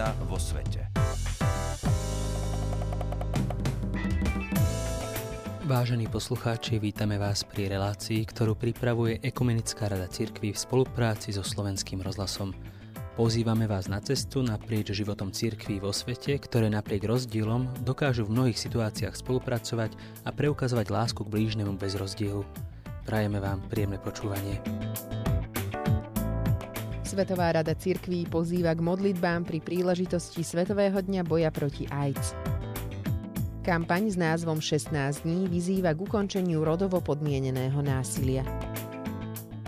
vojna vo svete. Vážení poslucháči, vítame vás pri relácii, ktorú pripravuje Ekumenická rada cirkví v spolupráci so Slovenským rozhlasom. Pozývame vás na cestu naprieč životom cirkví vo svete, ktoré napriek rozdielom dokážu v mnohých situáciách spolupracovať a preukazovať lásku k blížnemu bez rozdielu. Prajeme vám príjemné počúvanie. Svetová rada cirkví pozýva k modlitbám pri príležitosti Svetového dňa boja proti AIDS. Kampaň s názvom 16 dní vyzýva k ukončeniu rodovo podmieneného násilia.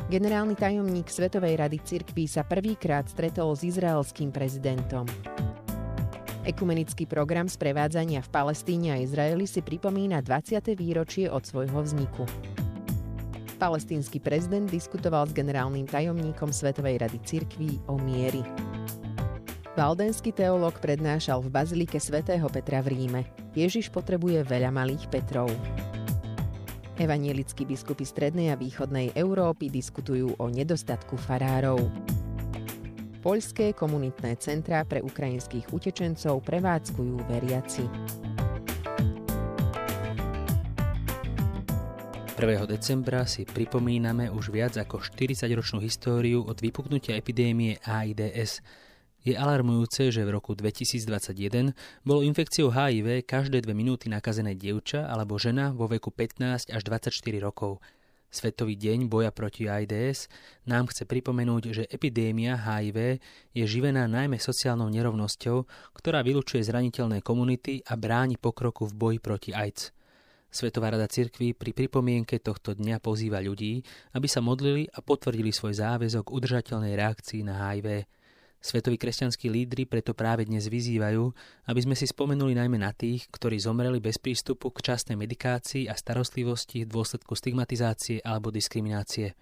Generálny tajomník Svetovej rady cirkví sa prvýkrát stretol s izraelským prezidentom. Ekumenický program sprevádzania v Palestíne a Izraeli si pripomína 20. výročie od svojho vzniku. Palestínsky prezident diskutoval s generálnym tajomníkom Svetovej rady cirkví o miery. Valdenský teológ prednášal v Bazilike svätého Petra v Ríme. Ježiš potrebuje veľa malých Petrov. Evanielickí biskupy strednej a východnej Európy diskutujú o nedostatku farárov. Poľské komunitné centrá pre ukrajinských utečencov prevádzkujú veriaci. 1. decembra si pripomíname už viac ako 40-ročnú históriu od vypuknutia epidémie AIDS, je alarmujúce, že v roku 2021 bolo infekciou HIV každé dve minúty nakazené dievča alebo žena vo veku 15 až 24 rokov. Svetový deň boja proti AIDS nám chce pripomenúť, že epidémia HIV je živená najmä sociálnou nerovnosťou, ktorá vylučuje zraniteľné komunity a bráni pokroku v boji proti AIDS. Svetová rada cirkví pri pripomienke tohto dňa pozýva ľudí, aby sa modlili a potvrdili svoj záväzok udržateľnej reakcii na HIV. Svetoví kresťanskí lídry preto práve dnes vyzývajú, aby sme si spomenuli najmä na tých, ktorí zomreli bez prístupu k časnej medikácii a starostlivosti v dôsledku stigmatizácie alebo diskriminácie.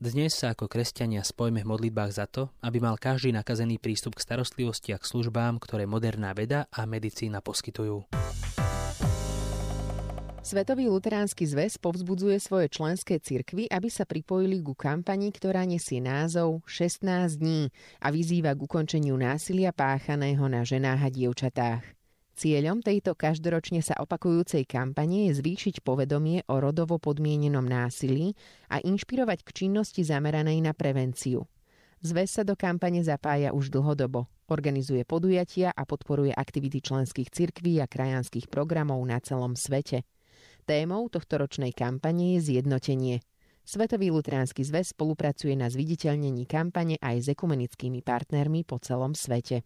Dnes sa ako kresťania spojme v modlitbách za to, aby mal každý nakazený prístup k starostlivosti a k službám, ktoré moderná veda a medicína poskytujú. Svetový luteránsky zväz povzbudzuje svoje členské cirkvy, aby sa pripojili ku kampani, ktorá nesie názov 16 dní a vyzýva k ukončeniu násilia páchaného na ženách a dievčatách. Cieľom tejto každoročne sa opakujúcej kampane je zvýšiť povedomie o rodovo podmienenom násilí a inšpirovať k činnosti zameranej na prevenciu. Zväz sa do kampane zapája už dlhodobo. Organizuje podujatia a podporuje aktivity členských cirkví a krajanských programov na celom svete. Témou tohto ročnej kampane je zjednotenie. Svetový lutránsky zväz spolupracuje na zviditeľnení kampane aj s ekumenickými partnermi po celom svete.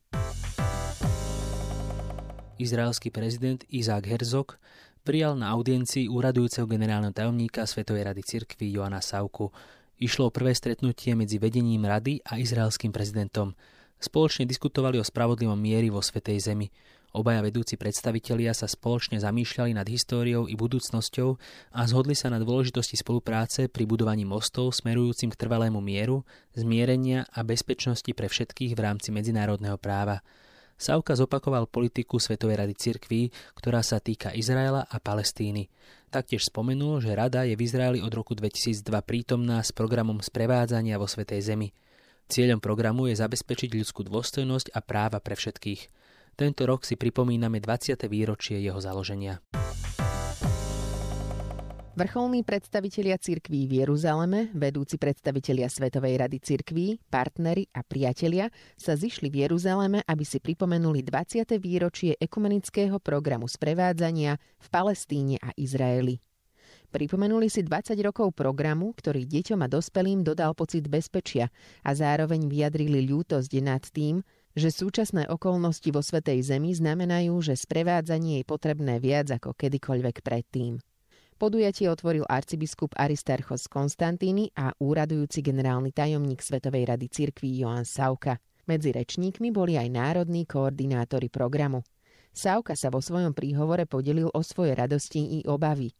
Izraelský prezident Izák Herzog prijal na audiencii úradujúceho generálneho tajomníka Svetovej rady cirkvi Joana Sauku. Išlo o prvé stretnutie medzi vedením rady a izraelským prezidentom. Spoločne diskutovali o spravodlivom miery vo Svetej Zemi. Obaja vedúci predstavitelia sa spoločne zamýšľali nad históriou i budúcnosťou a zhodli sa na dôležitosti spolupráce pri budovaní mostov smerujúcim k trvalému mieru, zmierenia a bezpečnosti pre všetkých v rámci medzinárodného práva. Sauka zopakoval politiku Svetovej rady cirkví, ktorá sa týka Izraela a Palestíny. Taktiež spomenul, že rada je v Izraeli od roku 2002 prítomná s programom sprevádzania vo Svetej Zemi. Cieľom programu je zabezpečiť ľudskú dôstojnosť a práva pre všetkých. Tento rok si pripomíname 20. výročie jeho založenia. Vrcholní predstavitelia cirkví v Jeruzaleme, vedúci predstavitelia Svetovej rady cirkví, partneri a priatelia sa zišli v Jeruzaleme, aby si pripomenuli 20. výročie ekumenického programu sprevádzania v Palestíne a Izraeli. Pripomenuli si 20 rokov programu, ktorý deťom a dospelým dodal pocit bezpečia a zároveň vyjadrili ľútosť nad tým, že súčasné okolnosti vo Svetej Zemi znamenajú, že sprevádzanie je potrebné viac ako kedykoľvek predtým. Podujatie otvoril arcibiskup Aristarchos Konstantíny a úradujúci generálny tajomník Svetovej rady cirkví Joan Sauka. Medzi rečníkmi boli aj národní koordinátori programu. Sauka sa vo svojom príhovore podelil o svoje radosti i obavy.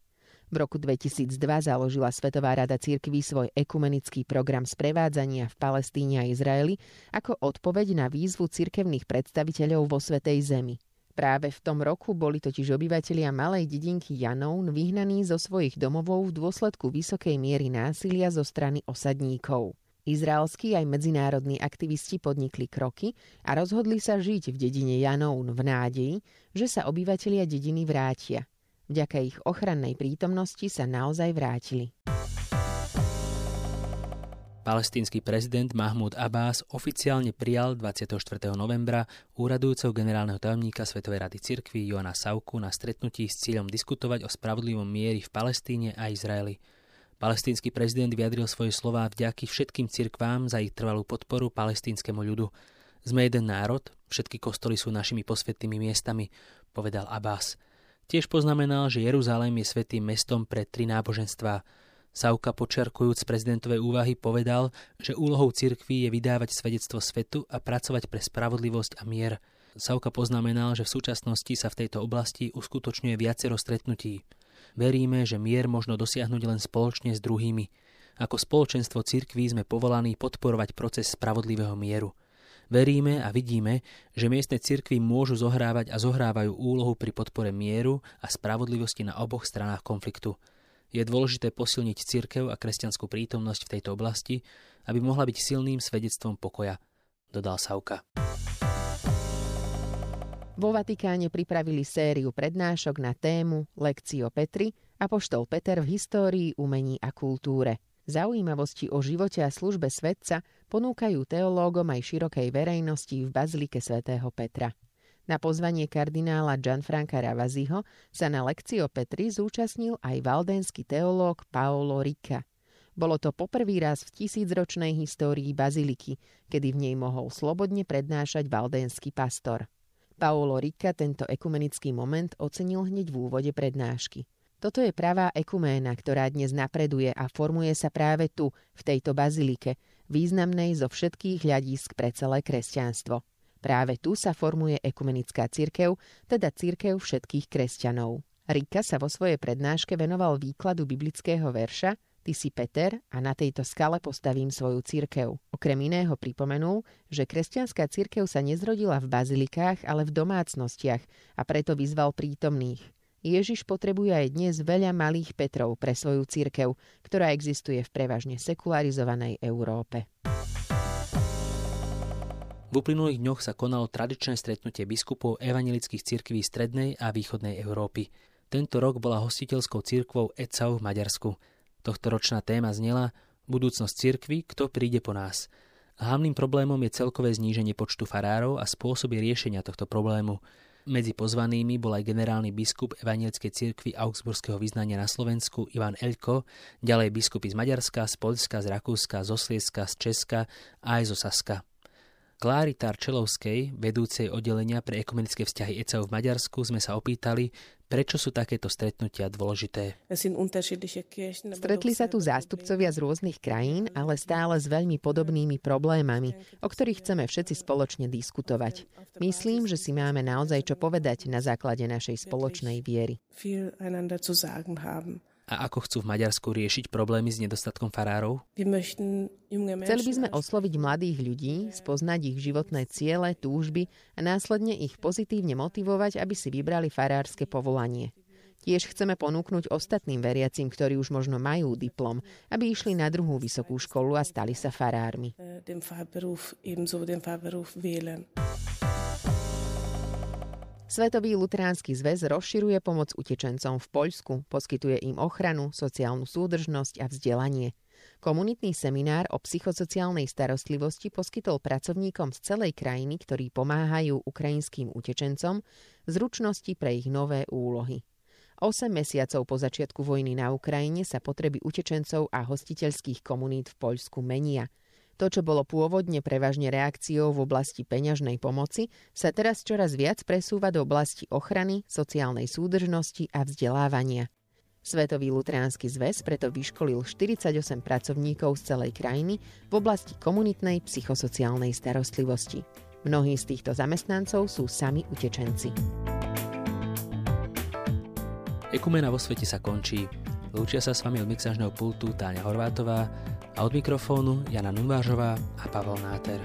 V roku 2002 založila Svetová rada cirkví svoj ekumenický program sprevádzania v Palestíne a Izraeli ako odpoveď na výzvu cirkevných predstaviteľov vo Svetej Zemi. Práve v tom roku boli totiž obyvatelia malej dedinky Janón vyhnaní zo svojich domovov v dôsledku vysokej miery násilia zo strany osadníkov. Izraelskí aj medzinárodní aktivisti podnikli kroky a rozhodli sa žiť v dedine Janoun v nádeji, že sa obyvatelia dediny vrátia. Vďaka ich ochrannej prítomnosti sa naozaj vrátili. Palestínsky prezident Mahmud Abbas oficiálne prijal 24. novembra úradujúceho generálneho tajomníka Svetovej rady cirkvi Joana Sauku na stretnutí s cieľom diskutovať o spravodlivom miery v Palestíne a Izraeli. Palestínsky prezident vyjadril svoje slová vďaky všetkým cirkvám za ich trvalú podporu palestínskemu ľudu. Sme jeden národ, všetky kostoly sú našimi posvetnými miestami, povedal Abbas. Tiež poznamenal, že Jeruzalém je svetým mestom pre tri náboženstvá – Sauka počerkujúc prezidentové úvahy povedal, že úlohou cirkví je vydávať svedectvo svetu a pracovať pre spravodlivosť a mier. Sauka poznamenal, že v súčasnosti sa v tejto oblasti uskutočňuje viacero stretnutí. Veríme, že mier možno dosiahnuť len spoločne s druhými. Ako spoločenstvo cirkví sme povolaní podporovať proces spravodlivého mieru. Veríme a vidíme, že miestne cirkvy môžu zohrávať a zohrávajú úlohu pri podpore mieru a spravodlivosti na oboch stranách konfliktu. Je dôležité posilniť cirkev a kresťanskú prítomnosť v tejto oblasti, aby mohla byť silným svedectvom pokoja, dodal Sauka. Vo Vatikáne pripravili sériu prednášok na tému Lekcio Petri a poštol Peter v histórii, umení a kultúre. Zaujímavosti o živote a službe svetca ponúkajú teológom aj širokej verejnosti v Bazilike svätého Petra. Na pozvanie kardinála Gianfranca Ravaziho sa na lekcio Petri zúčastnil aj valdenský teológ Paolo Rica. Bolo to poprvý raz v tisícročnej histórii baziliky, kedy v nej mohol slobodne prednášať valdenský pastor. Paolo Rica tento ekumenický moment ocenil hneď v úvode prednášky. Toto je pravá ekuména, ktorá dnes napreduje a formuje sa práve tu, v tejto bazilike, významnej zo všetkých hľadísk pre celé kresťanstvo. Práve tu sa formuje ekumenická cirkev, teda cirkev všetkých kresťanov. Rika sa vo svojej prednáške venoval výkladu biblického verša Ty si Peter a na tejto skale postavím svoju cirkev. Okrem iného pripomenul, že kresťanská cirkev sa nezrodila v bazilikách, ale v domácnostiach a preto vyzval prítomných. Ježiš potrebuje aj dnes veľa malých Petrov pre svoju cirkev, ktorá existuje v prevažne sekularizovanej Európe. V uplynulých dňoch sa konalo tradičné stretnutie biskupov evangelických cirkví strednej a východnej Európy. Tento rok bola hostiteľskou cirkvou ECAU v Maďarsku. Tohtoročná téma znela Budúcnosť cirkvy, kto príde po nás. Hlavným problémom je celkové zníženie počtu farárov a spôsoby riešenia tohto problému. Medzi pozvanými bol aj generálny biskup Evangelickej cirkvi Augsburského vyznania na Slovensku Ivan Elko, ďalej biskupy z Maďarska, z Polska, z Rakúska, z Oslieska, z Česka a aj zo Saska. Kláry Tarčelovskej, vedúcej oddelenia pre ekumenické vzťahy ECAU v Maďarsku, sme sa opýtali, prečo sú takéto stretnutia dôležité. Stretli sa tu zástupcovia z rôznych krajín, ale stále s veľmi podobnými problémami, o ktorých chceme všetci spoločne diskutovať. Myslím, že si máme naozaj čo povedať na základe našej spoločnej viery a ako chcú v Maďarsku riešiť problémy s nedostatkom farárov? Chceli by sme osloviť mladých ľudí, spoznať ich životné ciele, túžby a následne ich pozitívne motivovať, aby si vybrali farárske povolanie. Tiež chceme ponúknuť ostatným veriacim, ktorí už možno majú diplom, aby išli na druhú vysokú školu a stali sa farármi. Svetový luteránsky zväz rozširuje pomoc utečencom v Poľsku, poskytuje im ochranu, sociálnu súdržnosť a vzdelanie. Komunitný seminár o psychosociálnej starostlivosti poskytol pracovníkom z celej krajiny, ktorí pomáhajú ukrajinským utečencom, zručnosti pre ich nové úlohy. 8 mesiacov po začiatku vojny na Ukrajine sa potreby utečencov a hostiteľských komunít v Poľsku menia – to, čo bolo pôvodne prevažne reakciou v oblasti peňažnej pomoci, sa teraz čoraz viac presúva do oblasti ochrany, sociálnej súdržnosti a vzdelávania. Svetový lutránsky zväz preto vyškolil 48 pracovníkov z celej krajiny v oblasti komunitnej psychosociálnej starostlivosti. Mnohí z týchto zamestnancov sú sami utečenci. Ekumena vo svete sa končí. Lúčia sa s vami od mixážneho pultu Táňa Horvátová a od mikrofónu Jana Nuvážová a Pavel Náter.